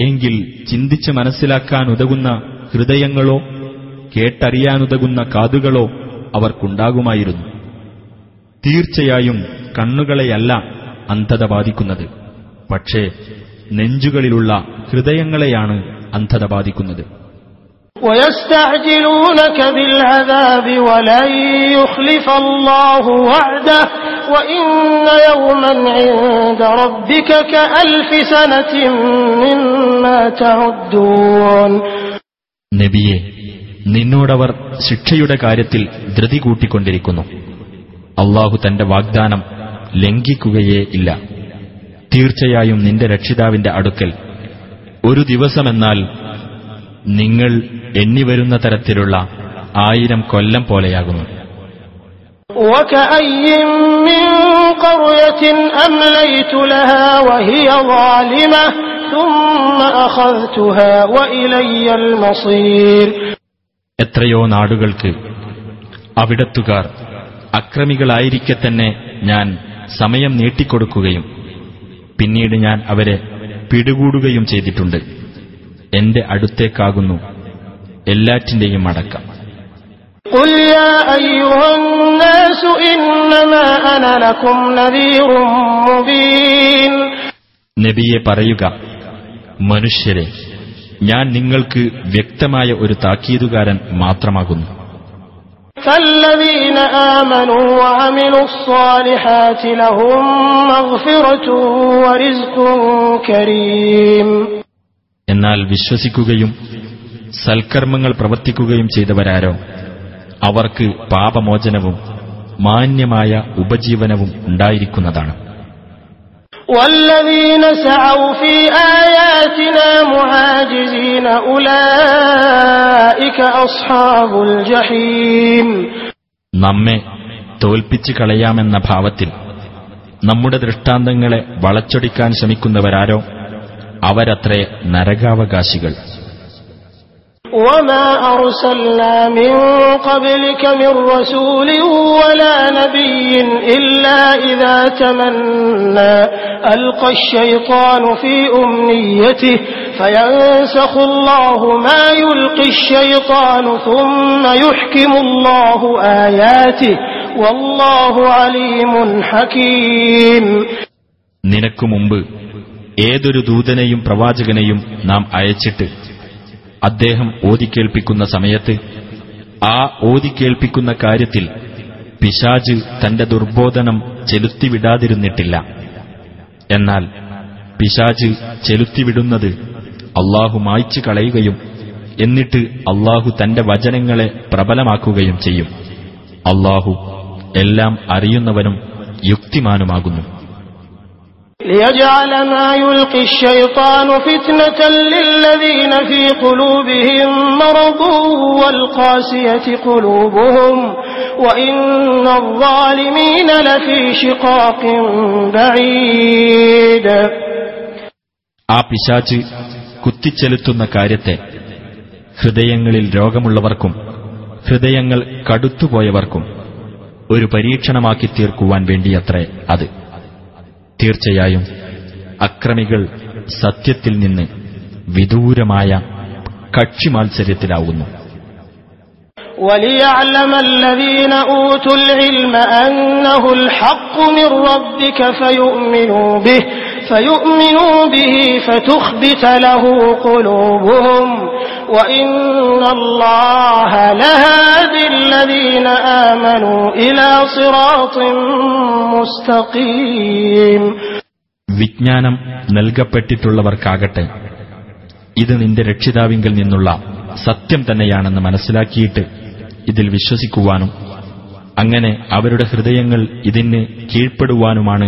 എങ്കിൽ ചിന്തിച്ച് മനസ്സിലാക്കാനുതകുന്ന ഹൃദയങ്ങളോ കേട്ടറിയാനുതകുന്ന കാതുകളോ അവർക്കുണ്ടാകുമായിരുന്നു. തീർച്ചയായും കണ്ണുകളെയല്ല അന്ധത ബാധിക്കുന്നത്. പക്ഷേ നെഞ്ചുകളിലുള്ള ഹൃദയങ്ങളെയാണ് അന്ധത ബാധിക്കുന്നത്. ويستعجلونك بالعذاب ولن يخلف الله وعده وإن يوما عند ربك كألف سنة مما تعدون നബിയെ നിന്നോടവർ ശിക്ഷയുടെ കാര്യത്തിൽ ധൃതി കൂട്ടിക്കൊണ്ടിരിക്കുന്നു അള്ളാഹു തന്റെ വാഗ്ദാനം ലംഘിക്കുകയേ ഇല്ല തീർച്ചയായും നിന്റെ രക്ഷിതാവിന്റെ അടുക്കൽ ഒരു ദിവസമെന്നാൽ നിങ്ങൾ എണ്ണിവരുന്ന തരത്തിലുള്ള ആയിരം കൊല്ലം പോലെയാകുന്നു. എത്രയോ നാടുകൾക്ക് അവിടത്തുകാർ അക്രമികളായിരിക്കെ തന്നെ ഞാൻ സമയം നീട്ടിക്കൊടുക്കുകയും പിന്നീട് ഞാൻ അവരെ പിടികൂടുകയും ചെയ്തിട്ടുണ്ട്. എന്റെ അടുത്തേക്കാകുന്നു എല്ലാറ്റിന്റെയും അടക്കം قل يا أيها الناس إنما أنا لكم نذير مبين നബിയെ പറയുക മനുഷ്യരെ ഞാൻ നിങ്ങൾക്ക് വ്യക്തമായ ഒരു താക്കീതുകാരൻ മാത്രമാകുന്നു فالذين آمنوا وعملوا الصالحات لهم مغفرة ورزق كريم എന്നാൽ വിശ്വസിക്കുകയും സൽക്കർമ്മങ്ങൾ പ്രവർത്തിക്കുകയും ചെയ്തവരാരോ? അവർക്ക് പാപമോചനവും മാന്യമായ ഉപജീവനവും ഉണ്ടായിരിക്കുന്നതാണ്. നമ്മെ തോൽപ്പിച്ചു കളയാമെന്ന ഭാവത്തിൽ നമ്മുടെ ദൃഷ്ടാന്തങ്ങളെ വളച്ചൊടിക്കാൻ ശ്രമിക്കുന്നവരാരോ? അവരത്രേ നരകാവകാശികൾ وما أرسلنا من قبلك من رسول ولا نبي إلا إذا تمنى ألقى الشيطان في أمنيته فينسخ الله ما يلقي الشيطان ثم يحكم الله آياته والله عليم حكيم നിനക്കു മുമ്പ് ഏതൊരു ദൂതനെയും പ്രവാചകനെയും നാം അയച്ചിട്ട് അദ്ദേഹം ഓതിക്കേൾപ്പിക്കുന്ന സമയത്ത് ആ ഓതിക്കേൾപ്പിക്കുന്ന കാര്യത്തിൽ പിശാജ് തന്റെ ദുർബോധനം ചെലുത്തിവിടാതിരുന്നിട്ടില്ല. എന്നാൽ പിശാജ് ചെലുത്തിവിടുന്നത് അള്ളാഹു മായ്ച്ചു കളയുകയും എന്നിട്ട് അള്ളാഹു തന്റെ വചനങ്ങളെ പ്രബലമാക്കുകയും ചെയ്യും. അള്ളാഹു എല്ലാം അറിയുന്നവനും യുക്തിമാനുമാകുന്നു. ليجعل ما يلقي الشيطان فتنة للذين في قلوبهم مرض والقاسية قلوبهم وإن الظالمين لفي شقاق بعيد ആ പിശാച്ച് കുത്തിച്ചെലുത്തുന്ന കാര്യത്തെ ഹൃദയങ്ങളിൽ രോഗമുള്ളവർക്കും ഹൃദയങ്ങൾ കടുത്തുപോയവർക്കും ഒരു പരീക്ഷണമാക്കി തീർക്കുവാൻ വേണ്ടിയത്രേ അത് തീർച്ചയായും അക്രമികൾ സത്യത്തിൽ നിന്ന് വിദൂരമായ കക്ഷിമാത്സര്യത്തിലാവുന്നു وليعلم الذين أوتوا العلم أنه الحق من ربك فيؤمنوا به فيؤمنوا به فتخبت له قلوبهم وإن الله لهادي الذين آمنوا إلى صراط مستقيم വിജ്ഞാനം നൽകപ്പെട്ടിട്ടുള്ളവർക്കാകട്ടെ ഇത് നിന്റെ രക്ഷിതാവിങ്കിൽ നിന്നുള്ള സത്യം തന്നെയാണെന്ന് മനസ്സിലാക്കിയിട്ട് ഇതിൽ വിശ്വസിക്കുവാനും അങ്ങനെ അവരുടെ ഹൃദയങ്ങൾ ഇതിന് കീഴ്പ്പെടുവാനുമാണ്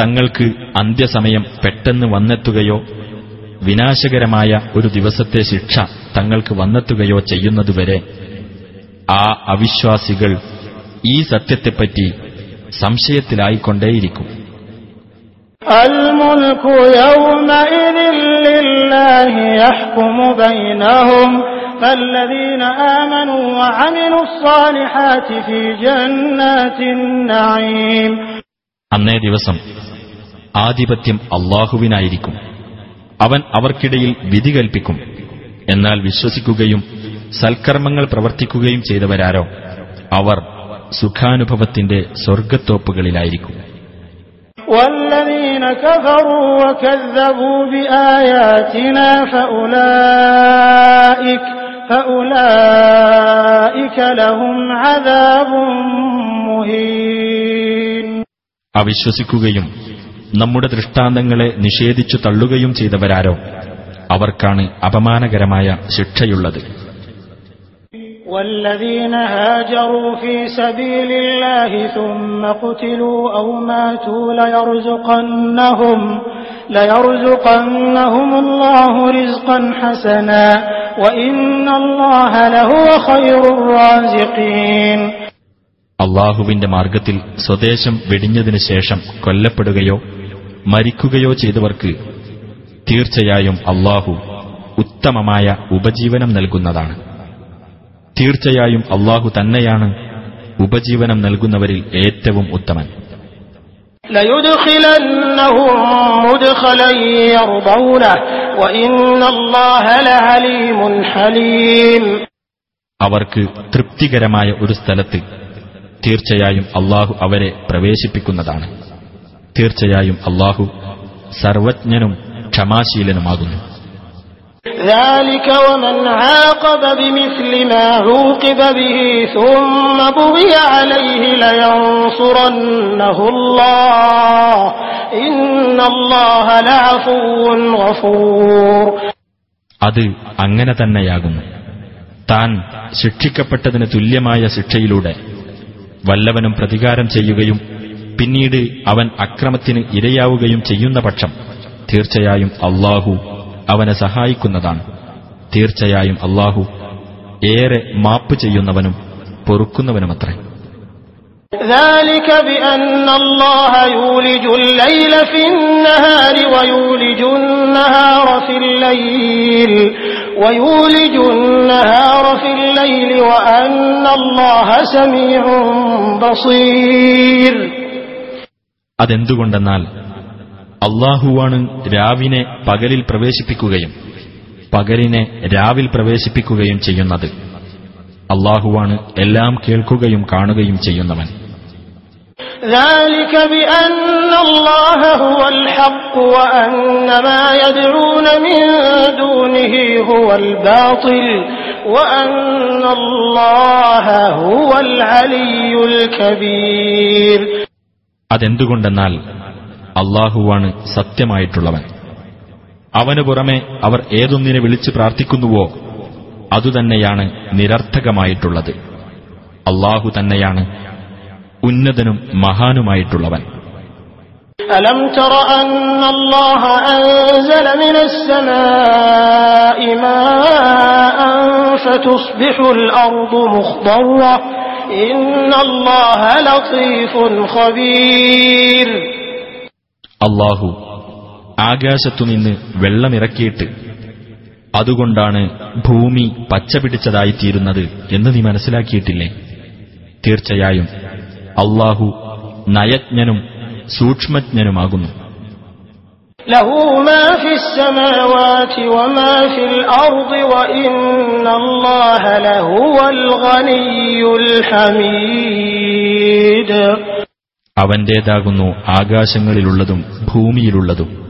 തങ്ങൾക്ക് അന്ത്യസമയം പെട്ടെന്ന് വന്നെത്തുകയോ വിനാശകരമായ ഒരു ദിവസത്തെ ശിക്ഷ തങ്ങൾക്ക് വന്നെത്തുകയോ ചെയ്യുന്നതുവരെ ആ അവിശ്വാസികൾ ഈ സത്യത്തെപ്പറ്റി സംശയത്തിലായിക്കൊണ്ടേയിരിക്കും الملك يومئذ لله يحكم بينهم فالذين آمنوا وعملوا الصالحات في جنات النعيم അന്നേ ദിവസം ആധിപത്യം അള്ളാഹുവിനായിരിക്കും അവൻ അവർക്കിടയിൽ വിധി കൽപ്പിക്കും എന്നാൽ വിശ്വസിക്കുകയും സൽക്കർമ്മങ്ങൾ പ്രവർത്തിക്കുകയും ചെയ്തവരാരോ അവർ സുഖാനുഭവത്തിന്റെ സ്വർഗത്തോപ്പുകളിലായിരിക്കും والذين كفروا وكذبوا بآياتنا فأولئك فأولئك لهم عذاب مهين അവിശ്വസിക്കുകയും നമ്മുടെ ദൃഷ്ടാന്തങ്ങളെ നിഷേധിച്ചു തള്ളുകയും ചെയ്തവരാരോ അവർക്കാണ് അപമാനകരമായ ശിക്ഷയുള്ളത് والذين هاجروا في سبيل الله ثم قتلوا أو ماتوا ليرزقنهم ليرزقنهم الله رزقا حسنا وإن الله لهو خير الرازقين അള്ളാഹുവിന്റെ മാർഗത്തിൽ സ്വദേശം വെടിഞ്ഞതിനു ശേഷം കൊല്ലപ്പെടുകയോ മരിക്കുകയോ ചെയ്തവർക്ക് തീർച്ചയായും അള്ളാഹു ഉത്തമമായ ഉപജീവനം നൽകുന്നതാണ്. തീർച്ചയായും അള്ളാഹു തന്നെയാണ് ഉപജീവനം നൽകുന്നവരിൽ ഏറ്റവും ഉത്തമൻ. അവർക്ക് തൃപ്തികരമായ ഒരു സ്ഥലത്ത് തീർച്ചയായും അള്ളാഹു അവരെ പ്രവേശിപ്പിക്കുന്നതാണ്. തീർച്ചയായും അള്ളാഹു സർവജ്ഞനും ക്ഷമാശീലനുമാകുന്നു ذلك ومن عاقب بمثل ما عوقب به ثم بغي عليه لينصرنه الله إن الله لعفو غفور അത് അങ്ങനെ തന്നെയാകുന്നു താൻ ശിക്ഷിക്കപ്പെട്ടതിന് തുല്യമായ ശിക്ഷയിലൂടെ വല്ലവനും പ്രതികാരം ചെയ്യുകയും പിന്നീട് അവൻ അക്രമത്തിന് ഇരയാവുകയും ചെയ്യുന്ന പക്ഷം തീർച്ചയായും അള്ളാഹു അവനെ സഹായിക്കുന്നതാണ് തീർച്ചയായും അള്ളാഹു ഏറെ മാപ്പ് ചെയ്യുന്നവനും പൊറുക്കുന്നവനുമത്രേ ذلك بأن الله يولج الليل في النهار ويولج النهار في الليل ويولج النهار في الليل وأن الله سميع بصير അതെന്തുകൊണ്ടെന്നാൽ അള്ളാഹുവാണ് രാവിനെ പകലിൽ പ്രവേശിപ്പിക്കുകയും പകലിനെ രാവിൽ പ്രവേശിപ്പിക്കുകയും ചെയ്യുന്നത് അള്ളാഹുവാണ് എല്ലാം കേൾക്കുകയും കാണുകയും ചെയ്യുന്നവൻ ذلك بأن الله هو الحق وأن ما يدعون من دونه هو الباطل وأن الله هو العلي الكبير അതെന്തുകൊണ്ടെന്നാൽ അള്ളാഹുവാണ് സത്യമായിട്ടുള്ളവൻ അവനു പുറമെ അവർ ഏതൊന്നിനെ വിളിച്ച് പ്രാർത്ഥിക്കുന്നുവോ അതുതന്നെയാണ് നിരർത്ഥകമായിട്ടുള്ളത് അള്ളാഹു തന്നെയാണ് ഉന്നതനും മഹാനുമായിട്ടുള്ളവൻ ألم تر أن الله أنزل من السماء ماء فتصبح الأرض مخضرة അള്ളാഹു ആകാശത്തുനിന്ന് വെള്ളമിറക്കിയിട്ട് അതുകൊണ്ടാണ് ഭൂമി പച്ചപിടിച്ചതായിത്തീരുന്നത് എന്ന് നീ മനസ്സിലാക്കിയിട്ടില്ലേ? തീർച്ചയായും അള്ളാഹു നയജ്ഞനും സൂക്ഷ്മജ്ഞനുമാകുന്നു. അവന്റേതാകുന്നു ആകാശങ്ങളിലുള്ളതും ഭൂമിയിലുള്ളതും.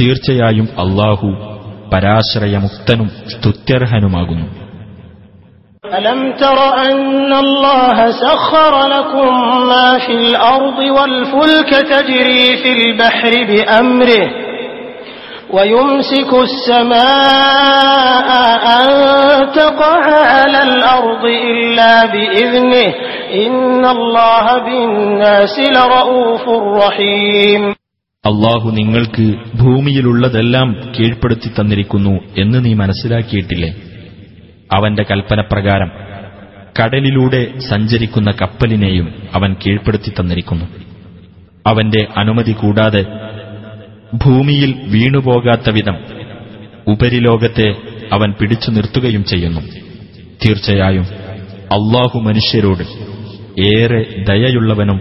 തീർച്ചയായും അള്ളാഹു പരാശ്രയമുക്തനും സ്തുത്യർഹനുമാകുന്നു. ألم تر أن الله سخر لكم ما في الأرض والفلك تجري في البحر بأمره ويمسك السماء أن تقع على الأرض إلا بإذنه إن الله بالناس لرؤوف رحيم അള്ളാഹു നിങ്ങൾക്ക് ഭൂമിയിലുള്ളതെല്ലാം കീഴ്പ്പെടുത്തി തന്നിരിക്കുന്നു എന്ന് നീ മനസ്സിലാക്കിയിട്ടില്ലേ അവന്റെ കൽപ്പനപ്രകാരം കടലിലൂടെ സഞ്ചരിക്കുന്ന കപ്പലിനെയും അവൻ കീഴ്പ്പെടുത്തി തന്നിരിക്കുന്നു അവന്റെ അനുമതി കൂടാതെ ഭൂമിയിൽ വീണുപോകാത്ത വിധം ഉപരിലോകത്തെ അവൻ പിടിച്ചു നിർത്തുകയും ചെയ്യുന്നു തീർച്ചയായും അള്ളാഹു മനുഷ്യരോട് ഏറെ ദയയുള്ളവനും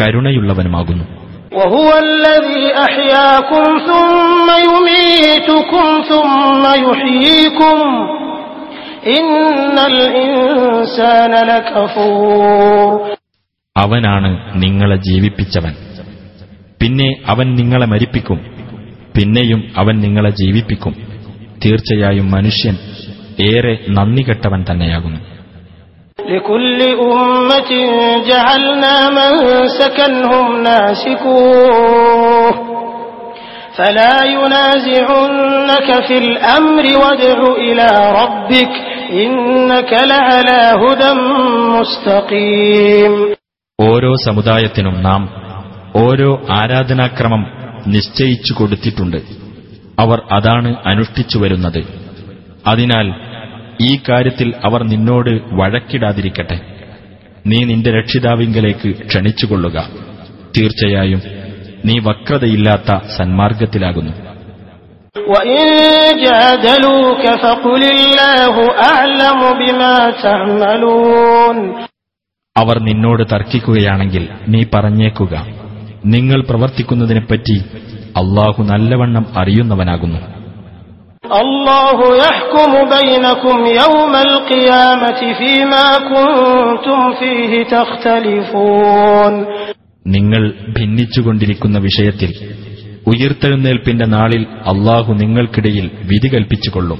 കരുണയുള്ളവനുമാകുന്നു وهو الذي أحياكم ثم يميتكم ثم يحييكم إن الإنسان لكفور അവനാണ് നിങ്ങളെ ജീവിപ്പിച്ചവൻ പിന്നെ അവൻ നിങ്ങളെ മരിപ്പിക്കും പിന്നെയും അവൻ നിങ്ങളെ ജീവിപ്പിക്കും തീർച്ചയായും മനുഷ്യൻ ഏറെ നന്ദി കെട്ടവൻ തന്നെയാകുന്നു لكل أمة جعلنا منسكا هم ناسكوه فلا ينازعنك في الأمر وادع إلى ربك إنك لعلى هدى مستقيم ഓരോ സമുദായത്തിനും നാം ഓരോ ആരാധനാക്രമം നിശ്ചയിച്ചു കൊടുത്തിട്ടുണ്ട് അവർ അതാണ് അനുഷ്ഠിച്ചു വരുന്നത് അതിനാൽ ഈ കാര്യത്തിൽ അവർ നിന്നോട് വഴക്കിടാതിരിക്കട്ടെ നീ നിന്റെ രക്ഷിതാവിങ്കലേക്ക് ക്ഷണിച്ചുകൊള്ളുക തീർച്ചയായും നീ വക്രതയില്ലാത്ത സന്മാർഗത്തിലാകുന്നു. അവർ നിന്നോട് തർക്കിക്കുകയാണെങ്കിൽ നീ പറഞ്ഞേക്കുക നിങ്ങൾ പ്രവർത്തിക്കുന്നതിനെപ്പറ്റി അള്ളാഹു നല്ലവണ്ണം അറിയുന്നവനാകുന്നു. നിങ്ങൾ ഭിന്നിച്ചുകൊണ്ടിരിക്കുന്ന വിഷയത്തിൽ ഉയർത്തെഴുന്നേൽപ്പിന്റെ നാളിൽ അള്ളാഹു നിങ്ങൾക്കിടയിൽ വിധി കൽപ്പിച്ചുകൊള്ളും.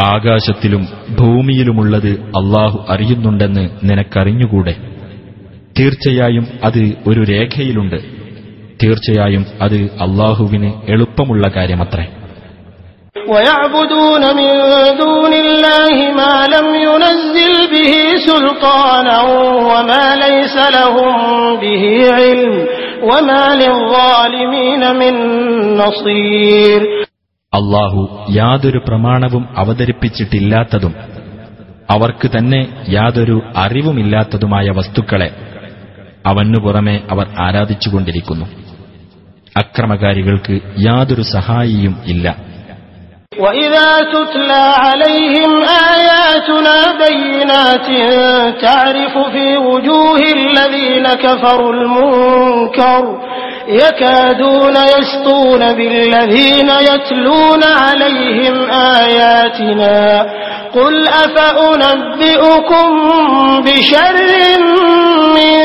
ആകാശത്തിലും ഭൂമിയിലുമുള്ളത് അള്ളാഹു അറിയുന്നുണ്ടെന്ന് നിനക്കറിഞ്ഞുകൂടെ? തീർച്ചയായും അത് ഒരു രേഖയിലുണ്ട് തീർച്ചയായും അത് അള്ളാഹുവിന് എളുപ്പമുള്ള കാര്യമത്രേ ويعبدون من دون الله ما لم ينزل به سلطانا وما ليس لهم به علم وما للظالمين من نصير അള്ളാഹു യാതൊരു പ്രമാണവും അവതരിപ്പിച്ചിട്ടില്ലാത്തതും അവർക്ക് തന്നെ യാതൊരു അറിവുമില്ലാത്തതുമായ വസ്തുക്കളെ അവനു പുറമെ അവർ ആരാധിച്ചുകൊണ്ടിരിക്കുന്നു അക്രമകാരികൾക്ക് യാതൊരു സഹായിയും ഇല്ല وإذا تتلى عليهم آياتنا بينات تعرف في وجوه الذين كفروا المنكر يكادون يسطون بالذين يتلون عليهم آياتنا قل أفأنبئكم بشر من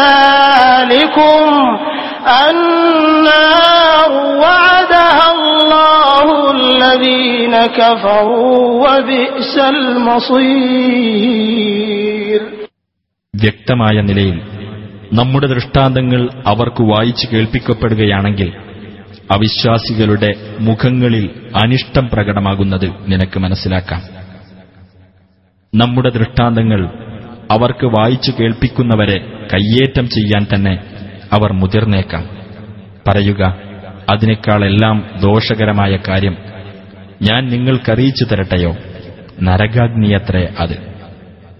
ذلكم النار وعدها الله الذين كفروا وبئس المصير വ്യക്തമായ നിലയിൽ നമ്മുടെ ദൃഷ്ടാന്തങ്ങൾ അവർക്ക് വായിച്ചു കേൾപ്പിക്കപ്പെടുകയാണെങ്കിൽ അവിശ്വാസികളുടെ മുഖങ്ങളിൽ അനിഷ്ടം പ്രകടമാകുന്നത് നിനക്ക് മനസ്സിലാക്കാം. നമ്മുടെ ദൃഷ്ടാന്തങ്ങൾ അവർക്ക് വായിച്ചു കേൾപ്പിക്കുന്നവരെ കയ്യേറ്റം ചെയ്യാൻ തന്നെ അവർ മുതിർന്നേക്കാം. പറയുക അതിനേക്കാളെല്ലാം ദോഷകരമായ കാര്യം ഞാൻ നിങ്ങൾക്കറിയിച്ചു തരട്ടെയോ? നരകാഗ്നിയത്രേ അത്.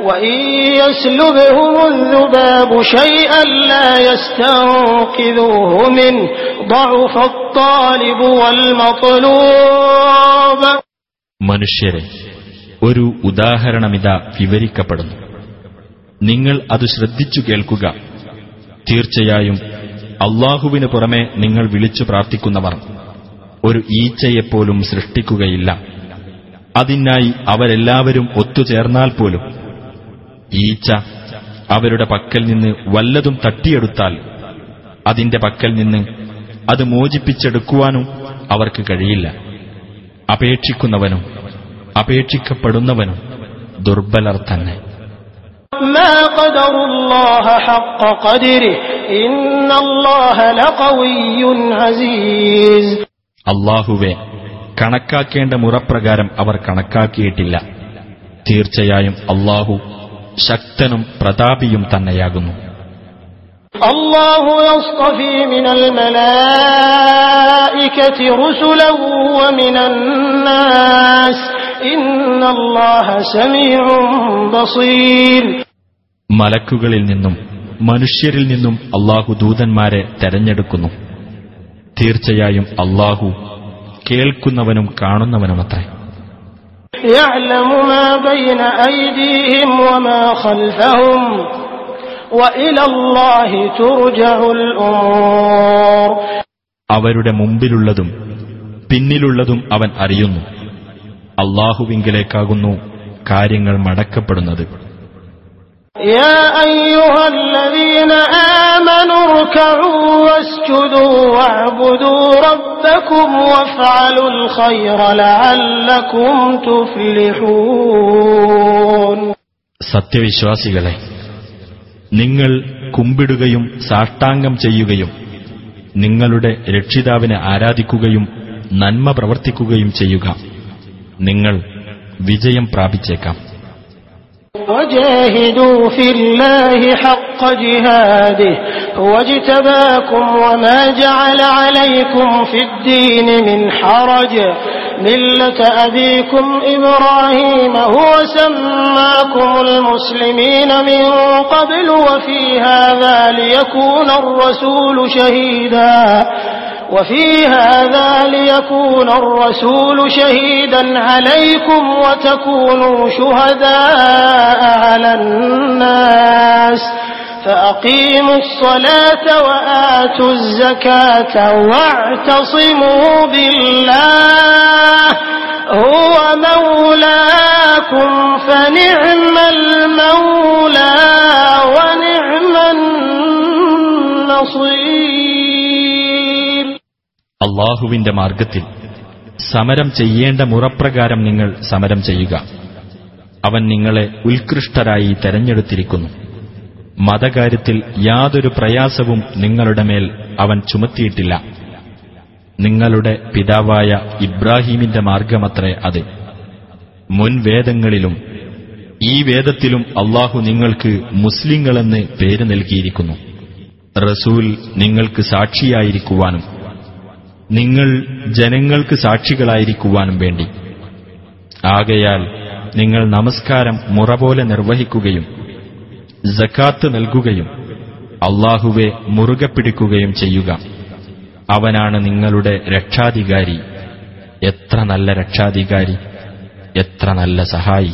وإن يسلبهم الذباب شيئا لا يستنقذوه منه ضعف الطالب والمطلوب മനുഷ്യരെ ഒരു ഉദാഹരണമിതാ വിവരിക്കപ്പെടുന്നു നിങ്ങൾ അത് ശ്രദ്ധിച്ചു കേൾക്കുക തീർച്ചയായും അള്ളാഹുവിനു പുറമെ നിങ്ങൾ വിളിച്ചു പ്രാർത്ഥിക്കുന്നവർ ഒരു ഈച്ചയെപ്പോലും സൃഷ്ടിക്കുകയില്ല അതിനായി അവരെല്ലാവരും ഒത്തുചേർന്നാൽ പോലും ഈച്ച അവരുടെ പക്കൽ നിന്ന് വല്ലതും തട്ടിയെടുത്താൽ അതിന്റെ പക്കൽ നിന്ന് അത് മോചിപ്പിച്ചെടുക്കുവാനും അവർക്ക് കഴിയില്ല. അപേക്ഷിക്കുന്നവനും അപേക്ഷിക്കപ്പെടുന്നവനും ദുർബലർ തന്നെ. അള്ളാഹുവെ കണക്കാക്കേണ്ട മുറപ്രകാരം അവർ കണക്കാക്കിയിട്ടില്ല. തീർച്ചയായും അള്ളാഹു ശക്തനും പ്രതാപിയും തന്നെയാകുന്നു. മലക്കുകളിൽ നിന്നും മനുഷ്യരിൽ നിന്നും അള്ളാഹു ദൂതന്മാരെ തെരഞ്ഞെടുക്കുന്നു. തീർച്ചയായും അള്ളാഹു കേൾക്കുന്നവനും കാണുന്നവനുമത്രേ. يعلم ما بين أيديهم وما خلفهم وإلى الله ترجع الأمور അവരുടെ മുമ്പിലുള്ളതും പിന്നിലുള്ളതും അവൻ അറിയുന്നു അള്ളാഹുവിങ്കിലേക്കാകുന്നു കാര്യങ്ങൾ മടക്കപ്പെടുന്നത് يا أيها الذين آمنوا اركعوا واسجدوا واعبدوا ربكم وافعلوا الخير لعلكم تفلحون സത്യവിശ്വാസികളെ നിങ്ങൾ കുമ്പിടുകയും സാഷ്ടാംഗം ചെയ്യുകയും നിങ്ങളുടെ രക്ഷിതാവിനെ ആരാധിക്കുകയും നന്മ പ്രവർത്തിക്കുകയും ചെയ്യുക നിങ്ങൾ വിജയം പ്രാപിച്ചേക്കാം وجاهدوا في الله حق جهاده هو اجتباكم وما جعل عليكم في الدين من حرج. ملة أبيكم إبراهيم هو سماكم المسلمين من قبل وفي هذا ليكون الرسول شهيدا. وفي هذا ليكون الرسول شهيدا عليكم وتكونوا شهداء على الناس. فأقيموا الصلاة وآتوا الزكاة واعتصموا بالله هو مولاكم فنعم المولى ونعم النصير അള്ളാഹുവിന്റെ മാർഗത്തിൽ സമരം ചെയ്യേണ്ട മുറപ്രകാരം നിങ്ങൾ സമരം ചെയ്യുക അവൻ നിങ്ങളെ ഉത്കൃഷ്ടരായി തെരഞ്ഞെടുത്തിരിക്കുന്നു മതകാര്യത്തിൽ യാതൊരു പ്രയാസവും നിങ്ങളുടെ മേൽ അവൻ ചുമത്തിയിട്ടില്ല. നിങ്ങളുടെ പിതാവായ ഇബ്രാഹീമിന്റെ മാർഗമത്രേ അത്. മുൻ വേദങ്ങളിലും ഈ വേദത്തിലും അള്ളാഹു നിങ്ങൾക്ക് മുസ്ലിങ്ങളെന്ന് പേര് നൽകിയിരിക്കുന്നു. റസൂൽ നിങ്ങൾക്ക് സാക്ഷിയായിരിക്കുവാനും നിങ്ങൾ ജനങ്ങൾക്ക് സാക്ഷികളായിരിക്കുവാനും വേണ്ടി. ആകയാൽ നിങ്ങൾ നമസ്കാരം മുറ പോലെ നിർവഹിക്കുകയും ജക്കാത്ത് നൽകുകയും അള്ളാഹുവെ മുറുകെ പിടിക്കുകയും ചെയ്യുക. അവനാണ് നിങ്ങളുടെ രക്ഷാധികാരി. എത്ര നല്ല രക്ഷാധികാരി എത്ര നല്ല സഹായി.